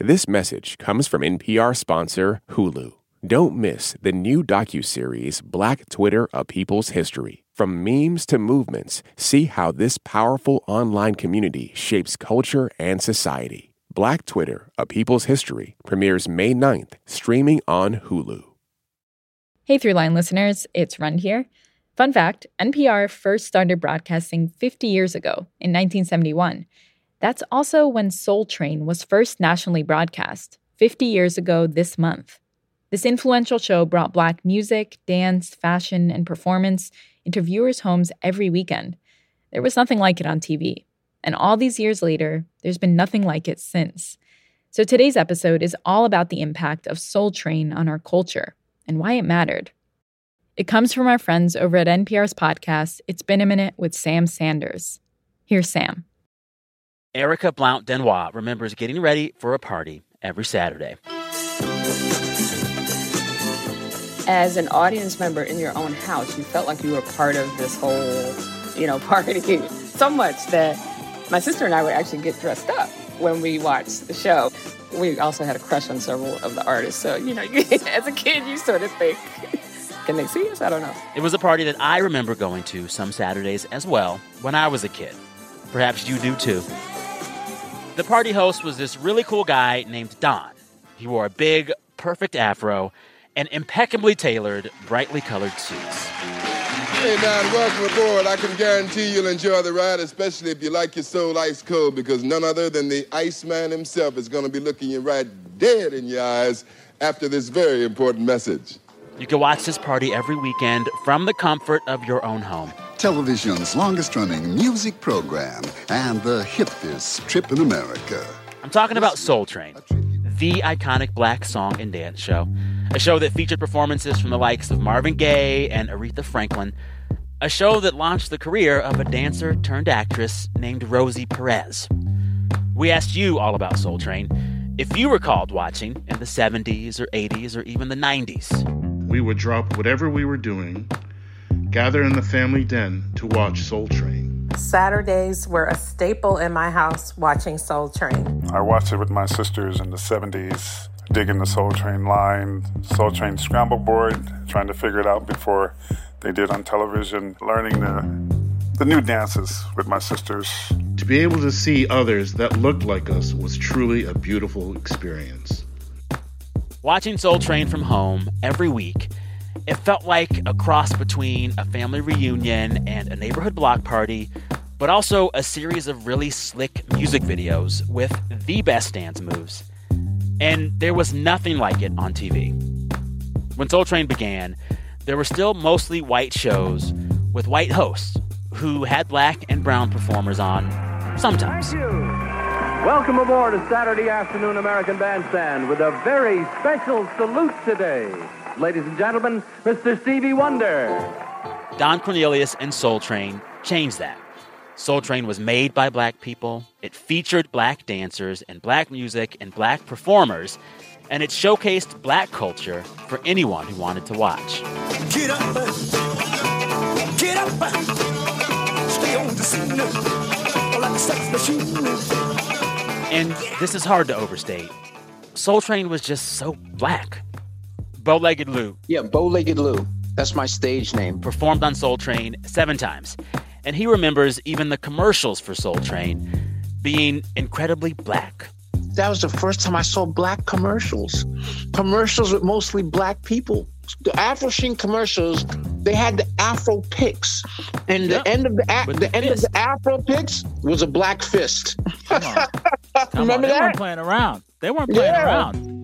This message comes from NPR sponsor Hulu. Don't miss the new docuseries Black Twitter: A People's History. From memes to movements, see how this powerful online community shapes culture and society. Black Twitter: A People's History premieres May 9th, streaming on Hulu. Hey Throughline listeners, it's Rund here. Fun fact, NPR first started broadcasting 50 years ago in 1971. That's also when Soul Train was first nationally broadcast, 50 years ago this month. This influential show brought Black music, dance, fashion, and performance into viewers' homes every weekend. There was nothing like it on TV. And all these years later, there's been nothing like it since. So today's episode is all about the impact of Soul Train on our culture and why it mattered. It comes from our friends over at NPR's podcast, It's Been a Minute with Sam Sanders. Here's Sam. Erica Blount Danois remembers getting ready for a party every Saturday. As an audience member in your own house, you felt like you were part of this whole, you know, party so much that my sister and I would actually get dressed up when we watched the show. We also had a crush on several of the artists. So, you know, as a kid, you sort of think, can they see us? I don't know. It was a party that I remember going to some Saturdays as well when I was a kid. Perhaps you do too. The party host was this really cool guy named Don. He wore a big, perfect afro and impeccably tailored, brightly colored suits. Hey, Don, welcome aboard. I can guarantee you'll enjoy the ride, especially if you like your soul ice cold, because none other than the Iceman himself is going to be looking you right dead in your eyes after this very important message. You can watch this party every weekend from the comfort of your own home. Television's longest running music program and the hippest trip in America. I'm talking about Soul Train, the iconic black song and dance show. A show that featured performances from the likes of Marvin Gaye and Aretha Franklin. A show that launched the career of a dancer turned actress named Rosie Perez. We asked you all about Soul Train. If you recalled watching in the 70s or 80s or even the 90s, we would drop whatever we were doing, gather in the family den to watch Soul Train. Saturdays were a staple in my house watching Soul Train. I watched it with my sisters in the 70s, digging the Soul Train line, Soul Train scramble board, trying to figure it out before they did on television, learning the the new dances with my sisters. To be able to see others that looked like us was truly a beautiful experience. Watching Soul Train from home every week, it felt like a cross between a family reunion and a neighborhood block party, but also a series of really slick music videos with the best dance moves. And there was nothing like it on TV. When Soul Train began, there were still mostly white shows with white hosts who had black and brown performers on sometimes. Welcome aboard a Saturday afternoon American Bandstand with a very special salute today. Ladies and gentlemen, Mr. Stevie Wonder. Don Cornelius and Soul Train changed that. Soul Train was made by black people, it featured black dancers and black music and black performers, and it showcased black culture for anyone who wanted to watch. Get up, get up, stay on the scene like a sex machine. And this is hard to overstate. Soul Train was just so black. Bow Legged Lou. Yeah, Bow Legged Lou. That's my stage name. Performed on Soul Train seven times. And he remembers even the commercials for Soul Train being incredibly black. That was the first time I saw black commercials. Commercials with mostly black people. The Afro Sheen commercials, they had the Afro picks, and yep. the end of the a- the, the end of the Afro picks was a black fist. Come on. Come Remember on. They that? weren't playing around. They weren't playing yeah. around.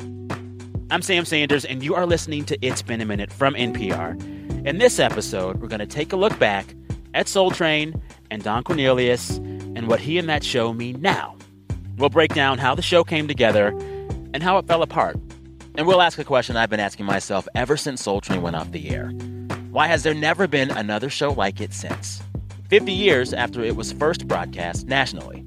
I'm Sam Sanders, and you are listening to It's Been a Minute from NPR. In this episode, we're going to take a look back at Soul Train and Don Cornelius and what he and that show mean now. We'll break down how the show came together and how it fell apart. And we'll ask a question I've been asking myself ever since Soul Train went off the air Why has there never been another show like it since? 50 years after it was first broadcast nationally.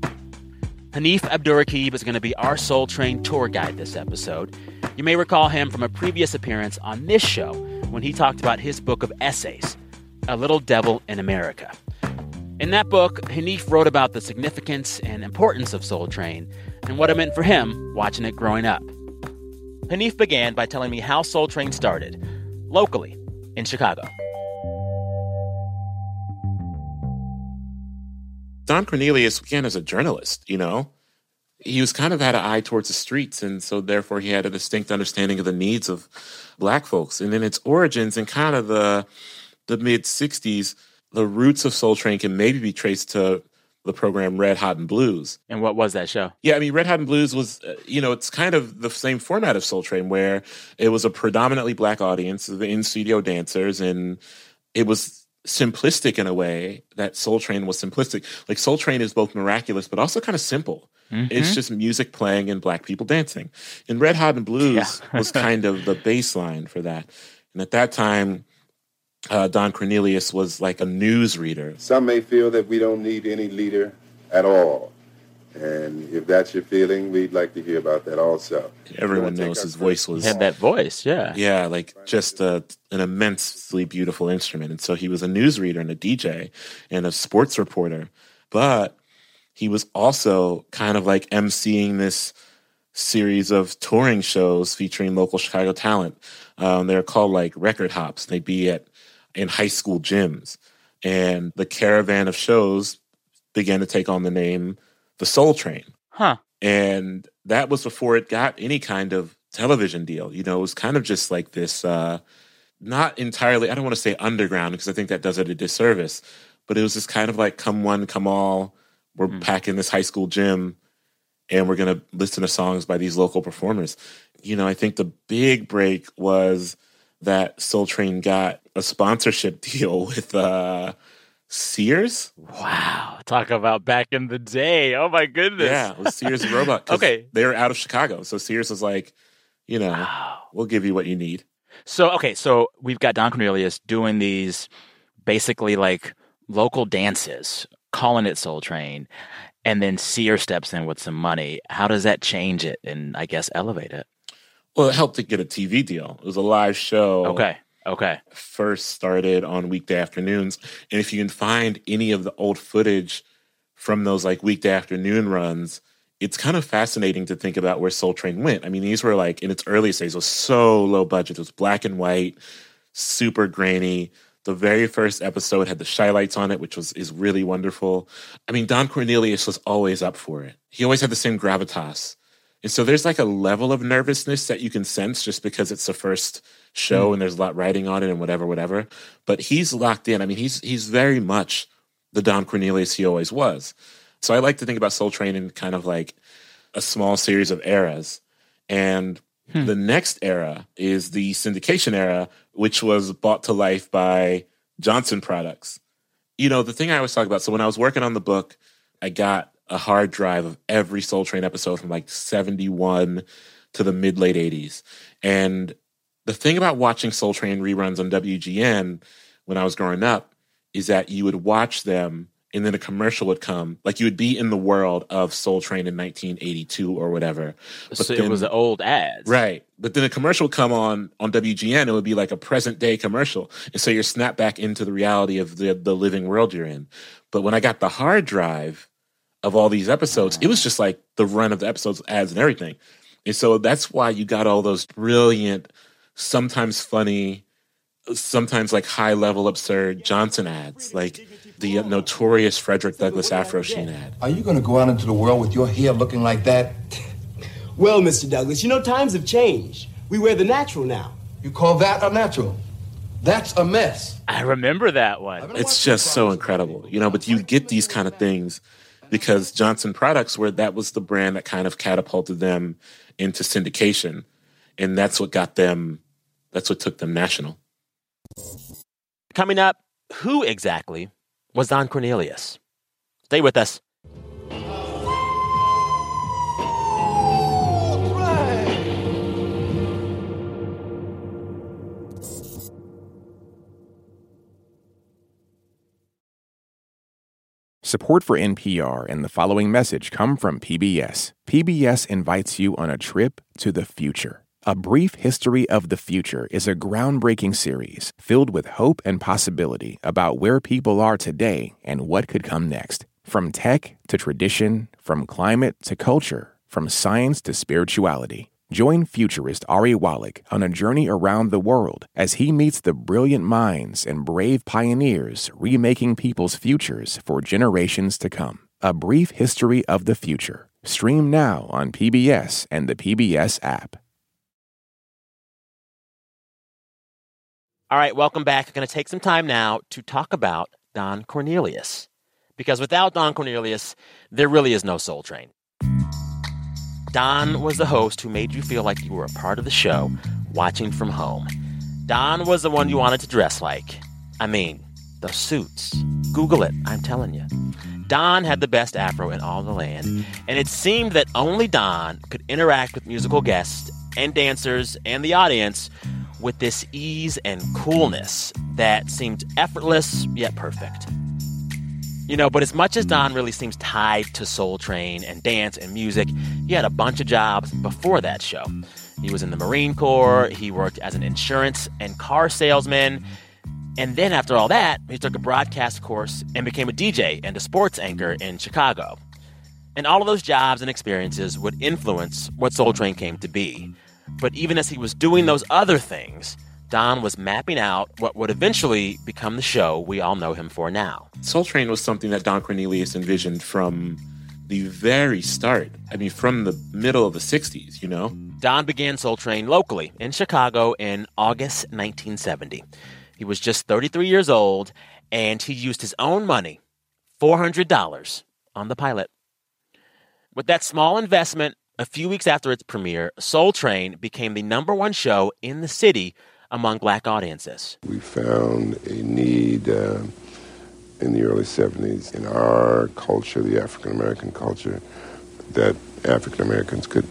Hanif Abdurraqib is going to be our Soul Train tour guide this episode. You may recall him from a previous appearance on this show when he talked about his book of essays, A Little Devil in America. In that book, Hanif wrote about the significance and importance of Soul Train, and what it meant for him watching it growing up. Hanif began by telling me how Soul Train started, locally in Chicago. Don Cornelius began as a journalist, you know? He was kind of had an eye towards the streets, and so therefore he had a distinct understanding of the needs of black folks. And in its origins in kind of the the mid 60s, the roots of Soul Train can maybe be traced to the program Red Hot and Blues. And what was that show? Yeah, I mean, Red Hot and Blues was, uh, you know, it's kind of the same format of Soul Train, where it was a predominantly black audience, the in studio dancers, and it was simplistic in a way that Soul Train was simplistic. Like Soul Train is both miraculous, but also kind of simple. Mm-hmm. It's just music playing and black people dancing. And Red Hot and Blues yeah. was kind of the baseline for that. And at that time, uh, Don Cornelius was like a news reader. Some may feel that we don't need any leader at all. And if that's your feeling, we'd like to hear about that also. Everyone knows his voice was. He had that voice, yeah. Yeah, like just a, an immensely beautiful instrument. And so he was a newsreader and a DJ and a sports reporter. But he was also kind of like emceeing this series of touring shows featuring local Chicago talent. Um, they're called like record hops. They'd be at in high school gyms. And the caravan of shows began to take on the name The Soul Train. Huh. And that was before it got any kind of television deal. You know, it was kind of just like this, uh, not entirely, I don't want to say underground because I think that does it a disservice, but it was just kind of like come one, come all. We're mm. packing this high school gym and we're going to listen to songs by these local performers. You know, I think the big break was that Soul Train got a sponsorship deal with uh, Sears. Wow. Talk about back in the day. Oh my goodness. Yeah, with Sears and Roebuck. okay. They were out of Chicago. So Sears was like, you know, wow. we'll give you what you need. So, okay, so we've got Don Cornelius doing these basically like local dances, calling it Soul Train, and then Sears steps in with some money. How does that change it and I guess elevate it? Well, it helped to get a TV deal. It was a live show. Okay. Okay. First started on weekday afternoons. And if you can find any of the old footage from those like weekday afternoon runs, it's kind of fascinating to think about where Soul Train went. I mean, these were like in its earliest days, it was so low budget. It was black and white, super grainy. The very first episode had the Chi-Lites on it, which was is really wonderful. I mean, Don Cornelius was always up for it. He always had the same gravitas. And so there's like a level of nervousness that you can sense just because it's the first show mm. and there's a lot writing on it and whatever, whatever. But he's locked in. I mean, he's he's very much the Don Cornelius he always was. So I like to think about Soul Train in kind of like a small series of eras. And hmm. the next era is the syndication era, which was brought to life by Johnson Products. You know, the thing I always talk about, so when I was working on the book, I got a hard drive of every Soul Train episode from like 71 to the mid late 80s. And the thing about watching Soul Train reruns on WGN when I was growing up is that you would watch them and then a commercial would come. Like you would be in the world of Soul Train in 1982 or whatever. But so then, it was the old ads. Right. But then a commercial would come on on WGN, it would be like a present day commercial. And so you're snapped back into the reality of the, the living world you're in. But when I got the hard drive, of all these episodes, it uh-huh. was just like the run of the episodes, ads, and everything. And so that's why you got all those brilliant, sometimes funny, sometimes like high level absurd Johnson ads, like the notorious Frederick Douglass Afro Sheen ad. Are you going to go out into the world with your hair looking like that? well, Mr. Douglass, you know times have changed. We wear the natural now. You call that a natural? That's a mess. I remember that one. It's just so incredible, you know. But you get these kind of things because Johnson Products, where that was the brand that kind of catapulted them into syndication. And that's what got them, that's what took them national. Coming up, who exactly was Don Cornelius? Stay with us. Support for NPR and the following message come from PBS. PBS invites you on a trip to the future. A Brief History of the Future is a groundbreaking series filled with hope and possibility about where people are today and what could come next. From tech to tradition, from climate to culture, from science to spirituality. Join futurist Ari Wallach on a journey around the world as he meets the brilliant minds and brave pioneers remaking people's futures for generations to come. A Brief History of the Future. Stream now on PBS and the PBS app. All right, welcome back. I'm going to take some time now to talk about Don Cornelius. Because without Don Cornelius, there really is no Soul Train. Don was the host who made you feel like you were a part of the show, watching from home. Don was the one you wanted to dress like. I mean, the suits. Google it, I'm telling you. Don had the best afro in all the land, and it seemed that only Don could interact with musical guests and dancers and the audience with this ease and coolness that seemed effortless yet perfect. You know, but as much as Don really seems tied to Soul Train and dance and music, he had a bunch of jobs before that show. He was in the Marine Corps, he worked as an insurance and car salesman, and then after all that, he took a broadcast course and became a DJ and a sports anchor in Chicago. And all of those jobs and experiences would influence what Soul Train came to be. But even as he was doing those other things, Don was mapping out what would eventually become the show we all know him for now. Soul Train was something that Don Cornelius envisioned from the very start. I mean, from the middle of the 60s, you know? Don began Soul Train locally in Chicago in August 1970. He was just 33 years old, and he used his own money, $400, on the pilot. With that small investment, a few weeks after its premiere, Soul Train became the number one show in the city among black audiences. We found a need uh, in the early 70s in our culture, the African American culture, that African Americans could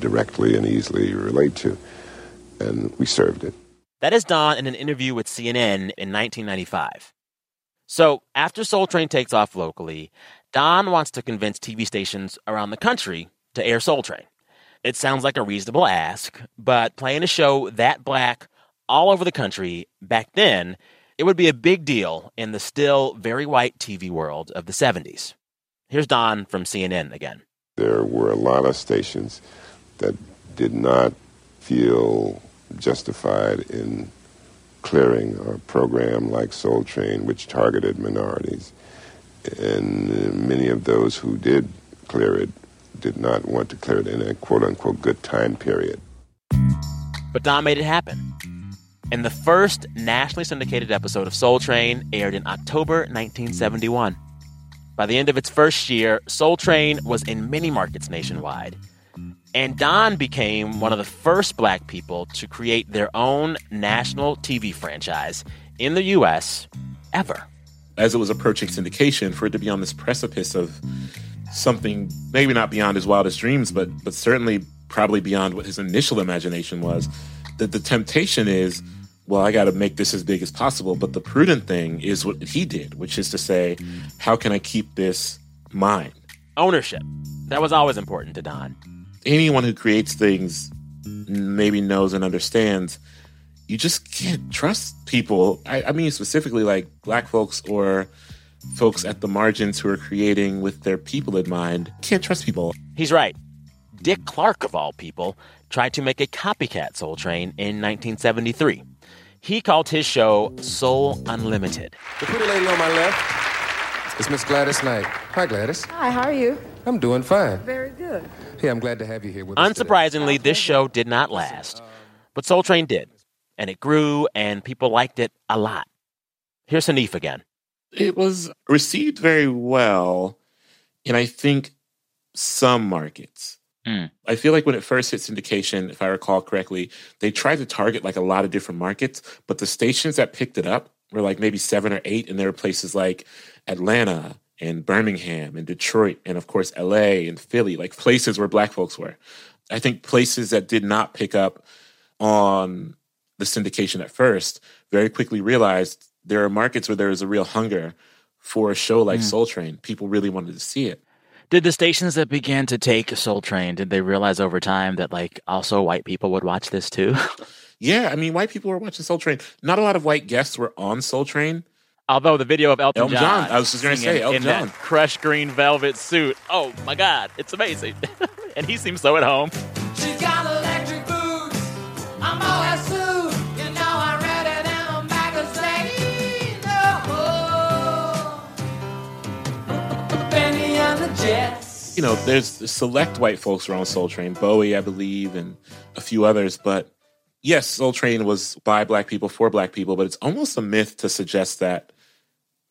directly and easily relate to. And we served it. That is Don in an interview with CNN in 1995. So, after Soul Train takes off locally, Don wants to convince TV stations around the country to air Soul Train. It sounds like a reasonable ask, but playing a show that black all over the country back then, it would be a big deal in the still very white TV world of the 70s. Here's Don from CNN again. There were a lot of stations that did not feel justified in clearing a program like Soul Train, which targeted minorities. And many of those who did clear it did not want to clear it in a quote unquote good time period. But Don made it happen. And the first nationally syndicated episode of Soul Train aired in October 1971. By the end of its first year, Soul Train was in many markets nationwide. And Don became one of the first black people to create their own national TV franchise in the U.S. ever. As it was approaching syndication, for it to be on this precipice of something maybe not beyond his wildest dreams, but but certainly probably beyond what his initial imagination was, that the temptation is well, I got to make this as big as possible. But the prudent thing is what he did, which is to say, how can I keep this mine? Ownership. That was always important to Don. Anyone who creates things maybe knows and understands you just can't trust people. I, I mean, specifically like black folks or folks at the margins who are creating with their people in mind. Can't trust people. He's right. Dick Clark, of all people, tried to make a copycat Soul Train in 1973. He called his show Soul Unlimited. The pretty lady on my left is Miss Gladys Knight. Hi, Gladys. Hi, how are you? I'm doing fine. Very good. Hey, I'm glad to have you here with us. Unsurprisingly, this show did not last, but Soul Train did, and it grew, and people liked it a lot. Here's Hanif again. It was received very well in, I think, some markets. Mm. I feel like when it first hit syndication, if I recall correctly, they tried to target like a lot of different markets, but the stations that picked it up were like maybe seven or eight, and there were places like Atlanta and Birmingham and Detroit, and of course LA and Philly, like places where black folks were. I think places that did not pick up on the syndication at first very quickly realized there are markets where there is a real hunger for a show like mm. Soul Train. People really wanted to see it. Did the stations that began to take Soul Train, did they realize over time that like also white people would watch this too? yeah, I mean, white people were watching Soul Train. Not a lot of white guests were on Soul Train. Although the video of Elton, Elton John, John, I was just going to say Elton in John, that crushed green velvet suit. Oh my God, it's amazing. and he seems so at home. She's got electric boots. I'm always Benny Jets. You know, there's select white folks around Soul Train, Bowie, I believe, and a few others, but yes, Soul Train was by black people for black people, but it's almost a myth to suggest that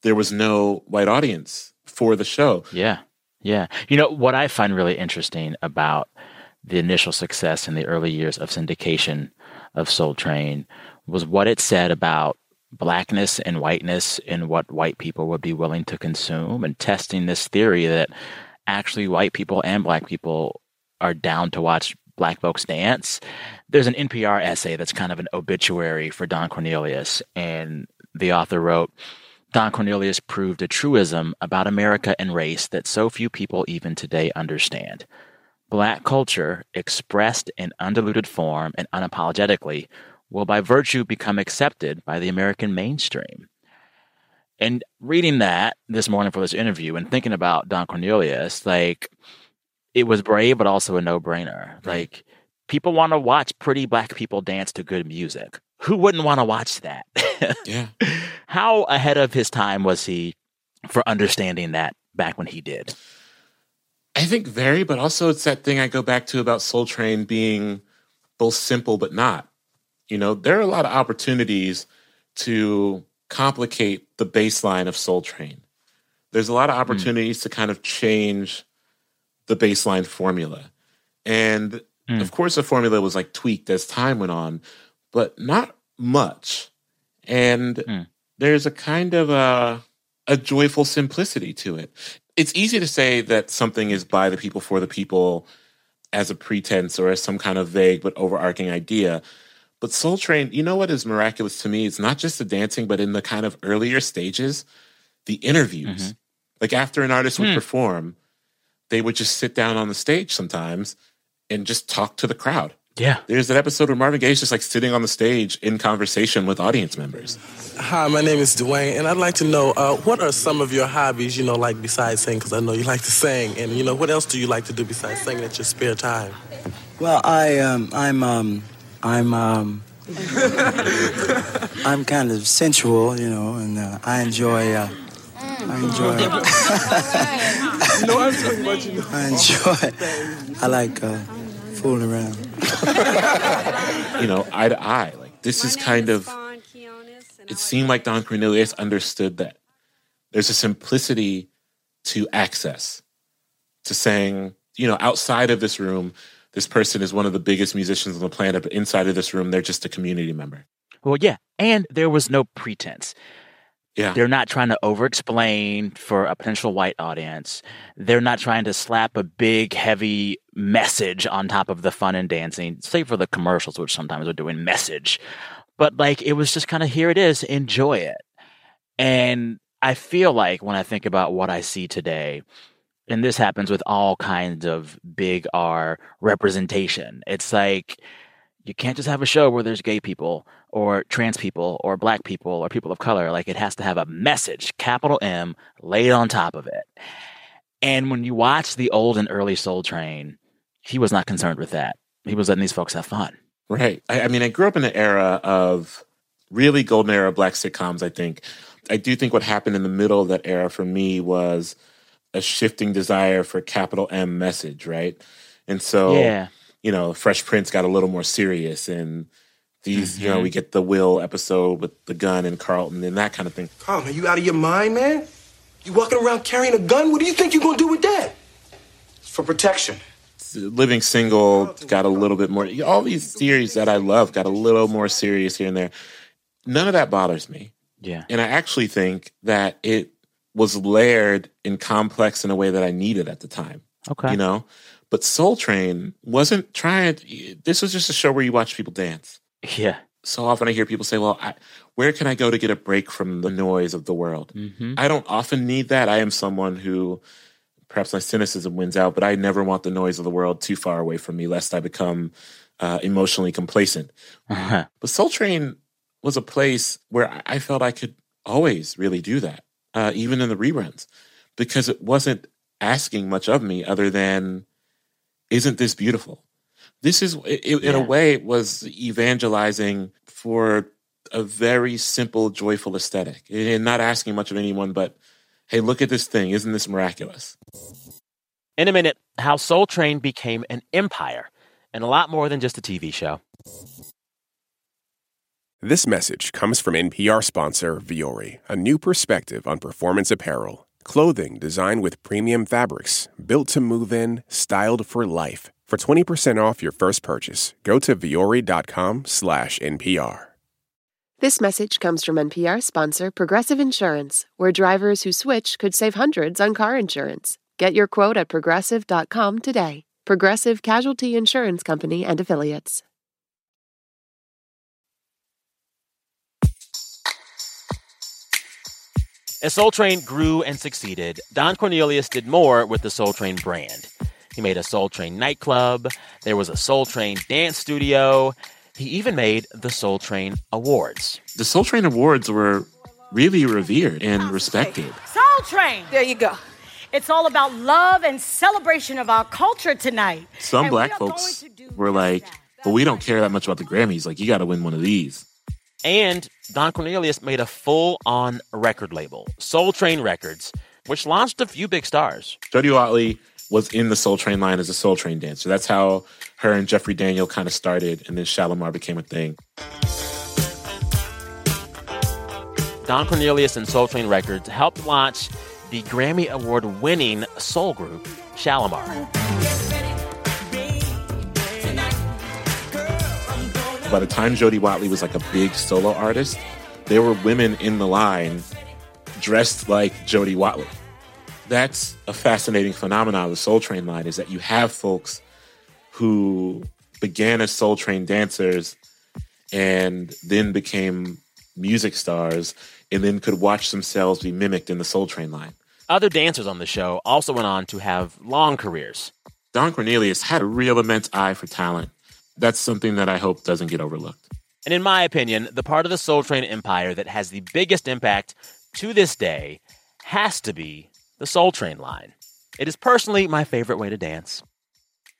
there was no white audience for the show. Yeah. Yeah. You know, what I find really interesting about the initial success in the early years of syndication of Soul Train was what it said about blackness and whiteness and what white people would be willing to consume and testing this theory that actually white people and black people are down to watch black folks dance. There's an NPR essay that's kind of an obituary for Don Cornelius and the author wrote Don Cornelius proved a truism about America and race that so few people even today understand. Black culture, expressed in undiluted form and unapologetically, will by virtue become accepted by the American mainstream. And reading that this morning for this interview and thinking about Don Cornelius, like it was brave, but also a no brainer. Like people want to watch pretty black people dance to good music. Who wouldn't want to watch that? yeah. How ahead of his time was he for understanding that back when he did? I think very, but also it's that thing I go back to about Soul Train being both simple but not. You know, there are a lot of opportunities to complicate the baseline of Soul Train. There's a lot of opportunities mm. to kind of change the baseline formula. And mm. of course, the formula was like tweaked as time went on, but not much. And mm. there's a kind of a, a joyful simplicity to it. It's easy to say that something is by the people for the people as a pretense or as some kind of vague but overarching idea. But Soul Train, you know what is miraculous to me? It's not just the dancing, but in the kind of earlier stages, the interviews. Mm-hmm. Like after an artist would mm. perform, they would just sit down on the stage sometimes and just talk to the crowd. Yeah. There's that episode where Marvin Gaye is just like sitting on the stage in conversation with audience members. Hi, my name is Dwayne, and I'd like to know uh, what are some of your hobbies, you know, like besides singing, because I know you like to sing, and, you know, what else do you like to do besides singing at your spare time? Well, I, um, I'm, um, I'm, um, I'm kind of sensual, you know, and uh, I enjoy, uh, I enjoy. no, I'm talking about you. I enjoy. I like uh, fooling around. you know, eye to eye. Like this is kind of. It seemed like Don Cornelius understood that there's a simplicity to access, to saying, you know, outside of this room, this person is one of the biggest musicians on the planet, but inside of this room, they're just a community member. Well, yeah. And there was no pretense. Yeah. They're not trying to over explain for a potential white audience. They're not trying to slap a big, heavy message on top of the fun and dancing, save for the commercials, which sometimes are doing message. But like, it was just kind of here it is, enjoy it. And I feel like when I think about what I see today, and this happens with all kinds of big R representation, it's like, you can't just have a show where there's gay people or trans people or black people or people of color. Like it has to have a message, capital M, laid on top of it. And when you watch the old and early Soul Train, he was not concerned with that. He was letting these folks have fun. Right. I, I mean, I grew up in an era of really golden era black sitcoms, I think. I do think what happened in the middle of that era for me was a shifting desire for capital M message, right? And so yeah you know, Fresh Prince got a little more serious and these, mm-hmm. you know, we mm-hmm. get the Will episode with the gun and Carlton and that kind of thing. Carlton, are you out of your mind, man? You walking around carrying a gun? What do you think you're gonna do with that? It's for protection. Living single got a little bit more. All these theories that I love got a little more serious here and there. None of that bothers me. Yeah. And I actually think that it was layered and complex in a way that I needed at the time. Okay. You know? But Soul Train wasn't trying. This was just a show where you watch people dance. Yeah. So often I hear people say, "Well, I, where can I go to get a break from the noise of the world?" Mm-hmm. I don't often need that. I am someone who, perhaps my cynicism wins out, but I never want the noise of the world too far away from me, lest I become uh, emotionally complacent. Uh-huh. But Soul Train was a place where I felt I could always really do that, uh, even in the reruns, because it wasn't asking much of me other than isn't this beautiful? This is, it, it- in a way, it was evangelizing for a very simple, joyful aesthetic and not asking much of anyone, but hey, look at this thing. Isn't this miraculous? In a minute, how Soul Train became an empire and a lot more than just a TV show. This message comes from NPR sponsor Vuori, a new perspective on performance apparel. Clothing designed with premium fabrics, built to move in, styled for life. For 20% off your first purchase, go to vuori.com slash NPR. This message comes from NPR sponsor Progressive Insurance, where drivers who switch could save hundreds on car insurance. Get your quote at progressive.com today. Progressive Casualty Insurance Company and Affiliates. As Soul Train grew and succeeded, Don Cornelius did more with the Soul Train brand. He made a Soul Train nightclub, there was a Soul Train dance studio. He even made the Soul Train Awards. The Soul Train Awards were really revered and respected. Soul Train. There you go. It's all about love and celebration of our culture tonight. Some And black are folks were like, but we don't care that much about the Grammys. Like, you got to win one of these. And Don Cornelius made a full on record label, Soul Train Records, which launched a few big stars. Jody Watley was in the Soul Train line as a Soul Train dancer. That's how her and Jeffrey Daniel kind of started, and then Shalimar became a thing. Don Cornelius and Soul Train Records helped launch the Grammy Award winning soul group, Shalimar. By the time Jody Watley was like a big solo artist, there were women in the line dressed like Jody Watley. That's a fascinating phenomenon of the Soul Train line is that you have folks who began as Soul Train dancers and then became music stars and then could watch themselves be mimicked in the Soul Train line. Other dancers on the show also went on to have long careers. Don Cornelius had a real immense eye for talent. That's something that I hope doesn't get overlooked. And in my opinion, the part of the Soul Train empire that has the biggest impact to this day has to be the Soul Train line. It is personally my favorite way to dance.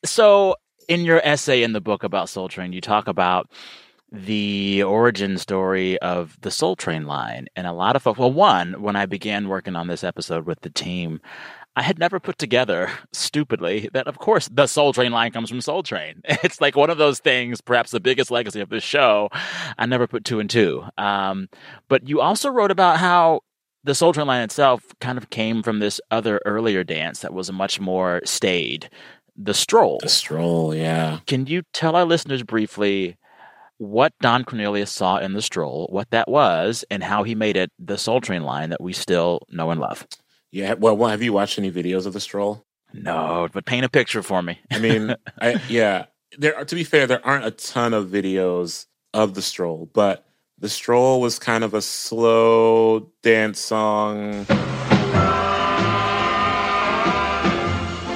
So, in your essay in the book about Soul Train, you talk about the origin story of the Soul Train line. And a lot of folks, well, one, when I began working on this episode with the team, I had never put together, stupidly, that of course the Soul Train line comes from Soul Train. It's like one of those things, perhaps the biggest legacy of this show. I never put two and two. Um, but you also wrote about how the Soul Train line itself kind of came from this other earlier dance that was a much more staid, the stroll. The stroll, yeah. Can you tell our listeners briefly what Don Cornelius saw in the stroll, what that was, and how he made it the Soul Train line that we still know and love? Yeah, well, well have you watched any videos of the stroll? No, but paint a picture for me. I mean, I, yeah, there. are- To be fair, there aren't a ton of videos of the stroll, but the stroll was kind of a slow dance song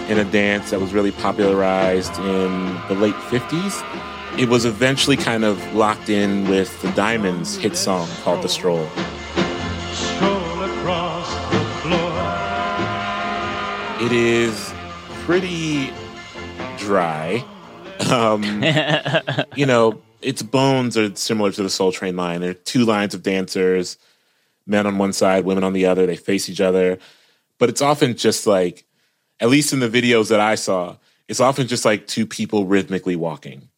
in a dance that was really popularized in the late fifties. It was eventually kind of locked in with the Diamonds hit song called "The Stroll." Stroll It is pretty dry. Um, you know, its bones are similar to the Soul Train line. There are two lines of dancers, men on one side, women on the other. They face each other. But it's often just like, at least in the videos that I saw, it's often just like two people rhythmically walking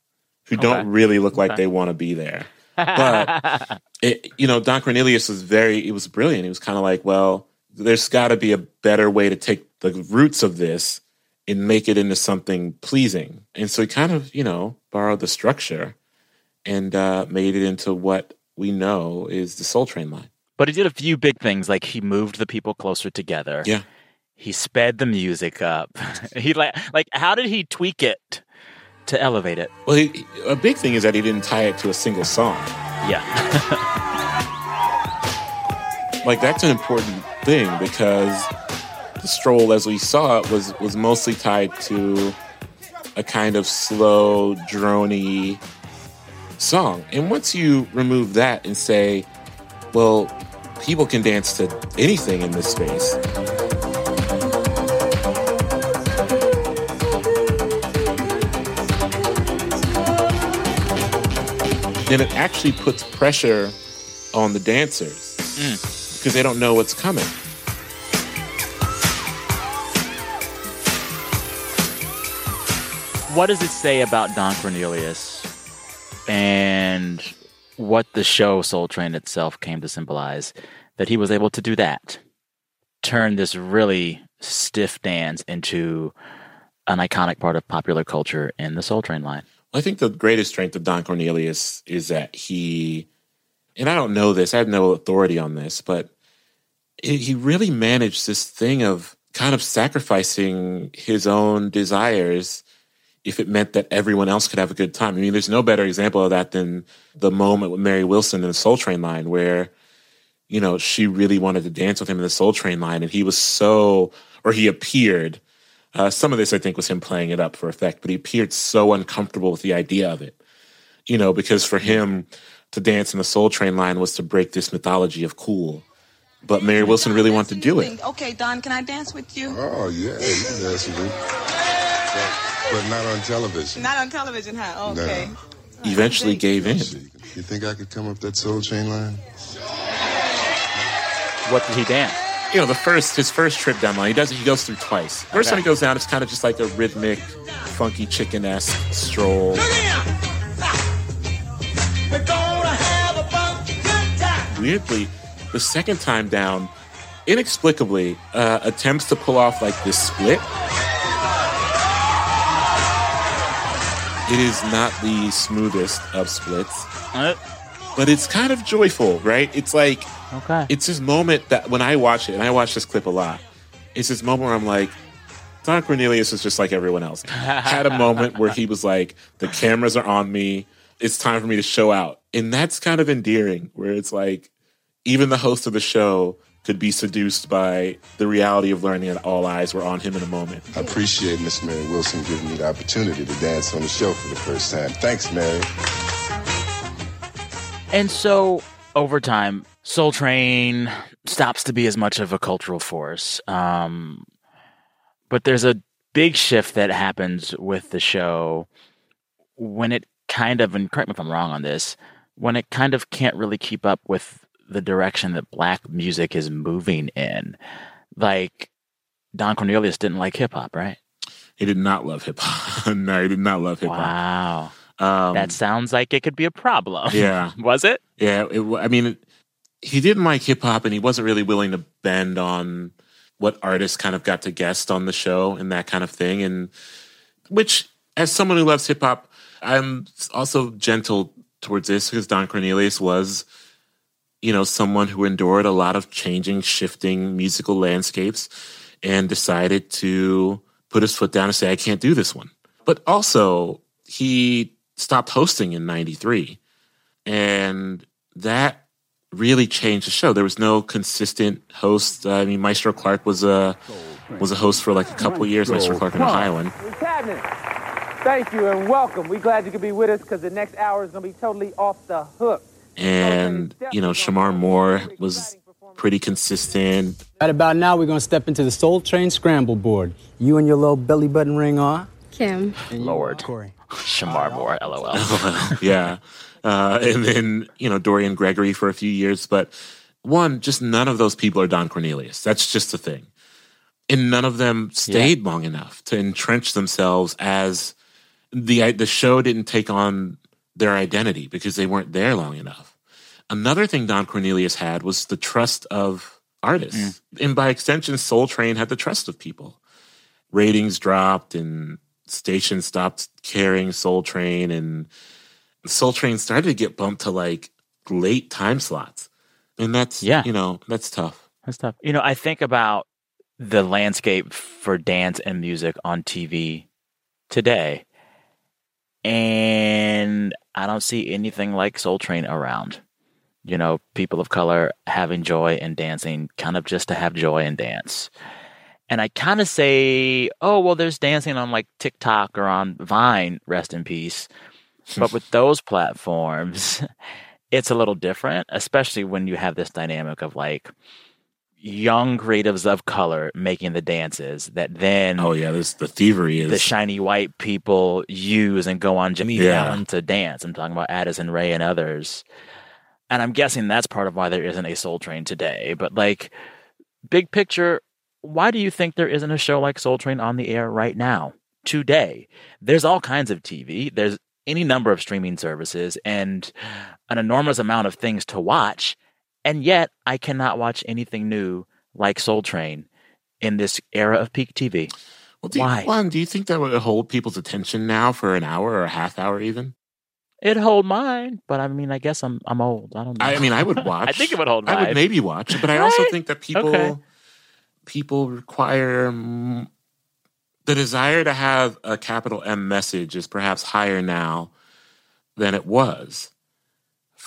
who Okay. don't really look like Okay. they want to be there. But it, you know, Don Cornelius was very, it was brilliant. He was kind of like, well, there's got to be a better way to take the roots of this and make it into something pleasing. And so he kind of, you know, borrowed the structure and uh, made it into what we know is the Soul Train line. But he did a few big things, like he moved the people closer together. Yeah. He sped the music up. he like like how did he tweak it to elevate it? Well, he, a big thing is that he didn't tie it to a single song. Yeah. like that's an important thing because the stroll, as we saw it, was was mostly tied to a kind of slow, drony song. And once you remove that and say, well, people can dance to anything in this space. Then it actually puts pressure on the dancers. Mm because they don't know what's coming. What does it say about Don Cornelius and what the show Soul Train itself came to symbolize that he was able to do that? Turn this really stiff dance into an iconic part of popular culture in the Soul Train line. I think the greatest strength of Don Cornelius is that he, and I don't know this, I have no authority on this, but he really managed this thing of kind of sacrificing his own desires if it meant that everyone else could have a good time. I mean, there's no better example of that than the moment with Mary Wilson in the Soul Train line where, you know, she really wanted to dance with him in the Soul Train line and he was so, or he appeared. Uh, some of this, I think, was him playing it up for effect, but he appeared so uncomfortable with the idea of it. You know, because for him to dance in the Soul Train line was to break this mythology of cool. But Mary Wilson really wanted to do it. Okay, Don, can I dance with you? Oh, yeah, you can dance with me. But, but not on television. Not on television, huh? Okay. Eventually gave in. You think I could come up that Soul Train line? What did he dance? You know, the first his first trip down line, he does he goes through twice. First Okay. time he goes down, it's kind of just like a rhythmic, funky chicken esque stroll. Weirdly, the second time down, inexplicably, uh, attempts to pull off like this split. It is not the smoothest of splits, but it's kind of joyful, right? It's like okay, it's this moment that when I watch it, and I watch this clip a lot, it's this moment where I'm like, Don Cornelius is just like everyone else. Had a moment where he was like, the cameras are on me. It's time for me to show out. And that's kind of endearing, where it's like, even the host of the show could be seduced by the reality of learning that all eyes were on him in a moment. I appreciate Miss Mary Wilson giving me the opportunity to dance on the show for the first time. Thanks, Mary. And so over time, Soul Train stops to be as much of a cultural force. Um, but there's a big shift that happens with the show when it kind of, and correct me if I'm wrong on this, when it kind of can't really keep up with the direction that black music is moving in. Like Don Cornelius didn't like hip hop, right? He did not love hip hop. no, he did not love hip hop. Wow. Um, that sounds like it could be a problem. Yeah. Was it? Yeah, it, I mean, it, he didn't like hip hop, and he wasn't really willing to bend on what artists kind of got to guest on the show and that kind of thing. And which, as someone who loves hip hop, I'm also gentle towards this because Don Cornelius was, you know, someone who endured a lot of changing, shifting musical landscapes and decided to put his foot down and say, I can't do this one. But also, he stopped hosting in 93. And that really changed the show. There was no consistent host. I mean, Mystro Clark was a was a host for like a couple of years. Mystro Clark in Ohio. Cabinet, thank you and welcome. We're glad you could be with us because the next hour is going to be totally off the hook. And you know, Shemar Moore was pretty consistent. Right about now, we're going to step into the Soul Train Scramble Board. You and your little belly button ring on. Kim. Lord. Shemar Moore, lol. yeah. Uh, and then, you know, Dorian Gregory for a few years. But one, just none of those people are Don Cornelius. That's just the thing. And none of them stayed long enough to entrench themselves as the the show didn't take on their identity because they weren't there long enough. Another thing Don Cornelius had was the trust of artists. Mm. And by extension, Soul Train had the trust of people. Ratings dropped and stations stopped carrying Soul Train and Soul Train started to get bumped to like late time slots. And that's Yeah. you know, that's tough. That's tough. You know, I think about the landscape for dance and music on TV today, and I don't see anything like Soul Train around. You know, people of color having joy and dancing, kind of just to have joy and dance. And I kind of say, oh, well, there's dancing on like TikTok or on Vine, rest in peace. But with those platforms, it's a little different, especially when you have this dynamic of like young creatives of color making the dances that then oh yeah, this the thievery is the shiny white people use and go on Jimmy Yeah. Fallon to dance. I'm talking about Addison Rae and others. And I'm guessing that's part of why there isn't a Soul Train today. But like big picture, why do you think there isn't a show like Soul Train on the air right now? Today. There's all kinds of TV. There's any number of streaming services and an enormous amount of things to watch. And yet I cannot watch anything new like Soul Train in this era of peak TV. Well, do you, Why? Do you think that would hold people's attention now for an hour or a half hour even? It'd hold mine, but I mean, I guess I'm I'm old. I don't know. I mean, I would watch. I think it would hold I would maybe watch, but I also think that people Okay. people require the desire to have a capital M message is perhaps higher now than it was,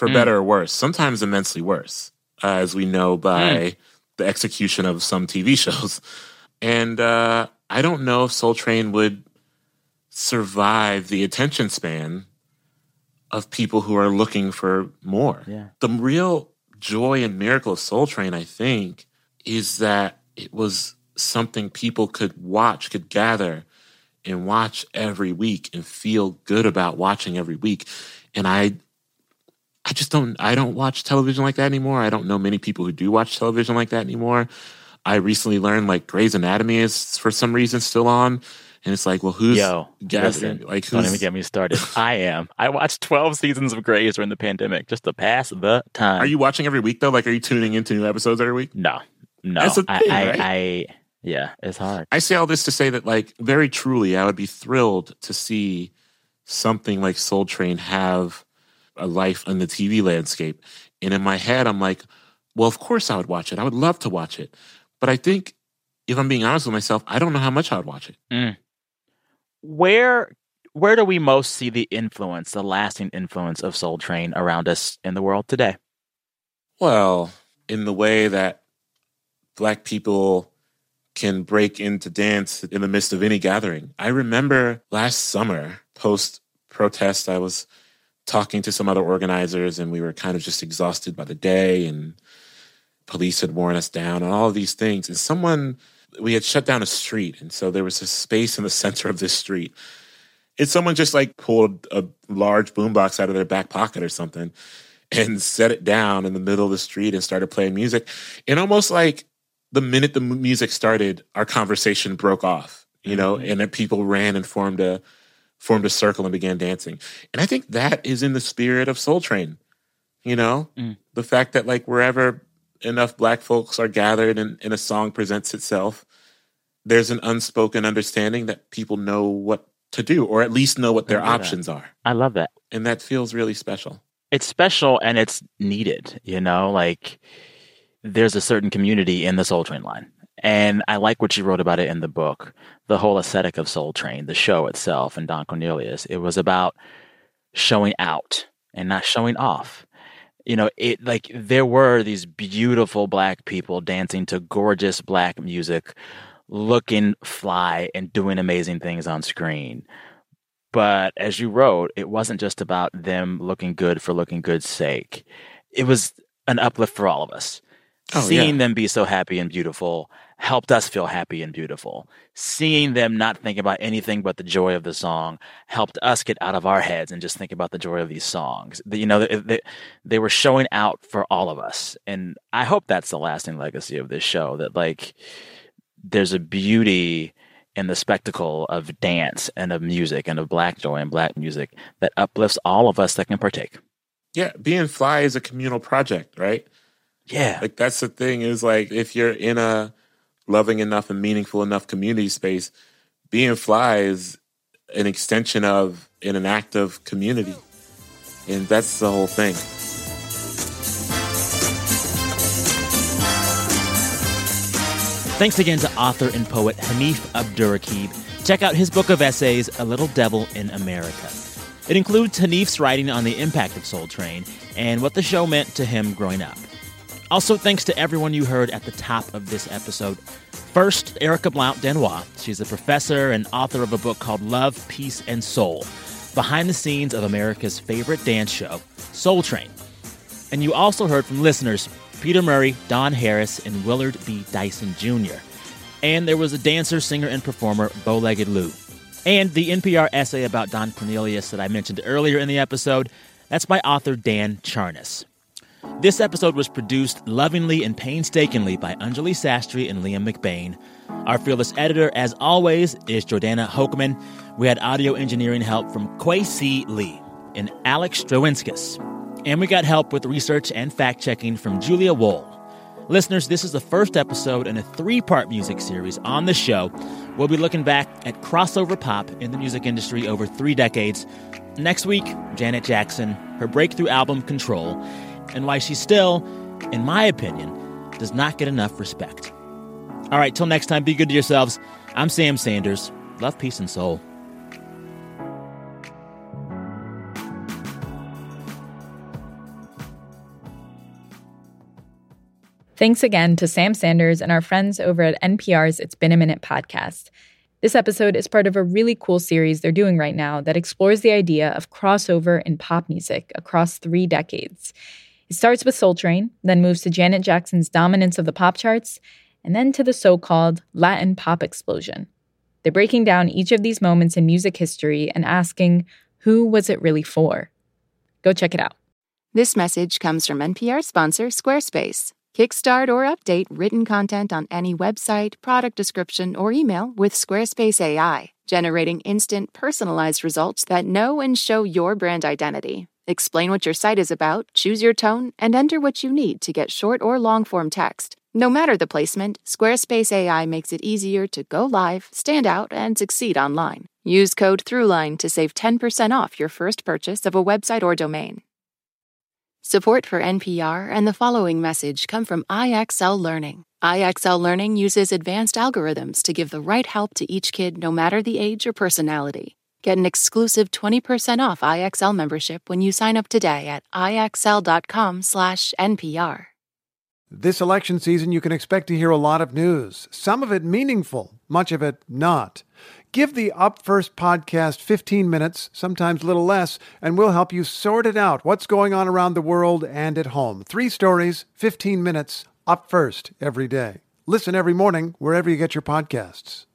for Mm. better or worse. Sometimes immensely worse, uh, as we know by Mm. the execution of some TV shows. And uh, I don't know if Soul Train would survive the attention span of people who are looking for more. Yeah. The real joy and miracle of Soul Train, I think, is that it was something people could watch, could gather and watch every week and feel good about watching every week. And I I just don't I don't watch television like that anymore. I don't know many people who do watch television like that anymore. I recently learned like Grey's Anatomy is for some reason still on. And it's like, well, who's Yo, gathering? listen, like, don't who's even get me started. I am. I watched 12 seasons of Grey's during the pandemic just to pass the time. Are you watching every week though? Like, are you tuning into new episodes every week? No, no. That's I, thing, I, right? I, yeah, it's hard. I say all this to say that, like, very truly, I would be thrilled to see something like Soul Train have a life in the TV landscape. And in my head, I'm like, well, of course I would watch it. I would love to watch it. But I think, if I'm being honest with myself, I don't know how much I would watch it. Mm. Where where do we most see the influence, the lasting influence of Soul Train around us in the world today? Well, in the way that black people can break into dance in the midst of any gathering. I remember last summer, post protest, I was talking to some other organizers and we were kind of just exhausted by the day and police had worn us down and all of these things. And someone, we had shut down a street. And so there was a space in the center of this street. And someone just like pulled a large boombox out of their back pocket or something and set it down in the middle of the street and started playing music. And almost like the minute the music started, our conversation broke off, you know, mm-hmm. and then people ran and formed a formed a circle and began dancing. And I think that is in the spirit of Soul Train. You know, Mm. the fact that like wherever enough black folks are gathered and, and a song presents itself, there's an unspoken understanding that people know what to do, or at least know what their love that. options are. I love that. And that feels really special. It's special and it's needed, you know, like there's a certain community in the Soul Train line. And I like what you wrote about it in the book, the whole aesthetic of Soul Train, the show itself, and Don Cornelius. It was about showing out and not showing off. You know, it like there were these beautiful black people dancing to gorgeous black music, looking fly and doing amazing things on screen. But as you wrote, it wasn't just about them looking good for looking good's sake. It was an uplift for all of us. Oh, Seeing yeah. them be so happy and beautiful helped us feel happy and beautiful. Seeing them not think about anything but the joy of the song helped us get out of our heads and just think about the joy of these songs. You know, they, they, they were showing out for all of us. And I hope that's the lasting legacy of this show that, like, there's a beauty in the spectacle of dance and of music and of black joy and black music that uplifts all of us that can partake. Yeah, being fly is a communal project, right? Yeah. Like that's the thing is like if you're in a loving enough and meaningful enough community space, being fly is an extension of in an act of community. And that's the whole thing. Thanks again to author and poet Hanif Abdurraqib. Check out his book of essays, A Little Devil in America. It includes Hanif's writing on the impact of Soul Train and what the show meant to him growing up. Also, thanks to everyone you heard at the top of this episode. First, Erica Blount Danois. She's a professor and author of a book called Love, Peace, and Soul Behind the Scenes of America's Favorite Dance Show, Soul Train. And you also heard from listeners Peter Murray, Don Harris, and Willard B. Dyson Jr. And there was a dancer, singer, and performer, Bow Legged Lou. And the NPR essay about Don Cornelius that I mentioned earlier in the episode, that's by author Dan Charnas. This episode was produced lovingly and painstakingly by Anjali Sastry and Liam McBain. Our fearless editor, as always, is Jordana Hochman. We had audio engineering help from Kwesi Lee and Alex Drewenskus. And we got help with research and fact checking from Julia Wohl. Listeners, this is the first episode in a three part music series on the show. We'll be looking back at crossover pop in the music industry over three decades. Next week, Janet Jackson, her breakthrough album Control, and why she still, in my opinion, does not get enough respect. All right, till next time, be good to yourselves. I'm Sam Sanders. Love, peace, and soul. Thanks again to Sam Sanders and our friends over at NPR's It's Been a Minute podcast. This episode is part of a really cool series they're doing right now that explores the idea of crossover in pop music across three decades. It starts with Soul Train, then moves to Janet Jackson's dominance of the pop charts, and then to the so called Latin pop explosion. They're breaking down each of these moments in music history and asking, who was it really for? Go check it out. This message comes from NPR sponsor Squarespace. Kickstart or update written content on any website, product description, or email with Squarespace AI, generating instant personalized results that know and show your brand identity. Explain what your site is about, choose your tone, and enter what you need to get short or long form text. No matter the placement, Squarespace AI makes it easier to go live, stand out, and succeed online. Use code THROUGHLINE to save 10% off your first purchase of a website or domain. Support for NPR and the following message come from IXL Learning. IXL Learning uses advanced algorithms to give the right help to each kid no matter the age or personality. Get an exclusive 20% off IXL membership when you sign up today at ixl.com/npr. This election season, you can expect to hear a lot of news, some of it meaningful, much of it not. Give the Up First podcast 15 minutes, sometimes a little less, and we'll help you sort it out what's going on around the world and at home. Three stories, 15 minutes, up first every day. Listen every morning wherever you get your podcasts.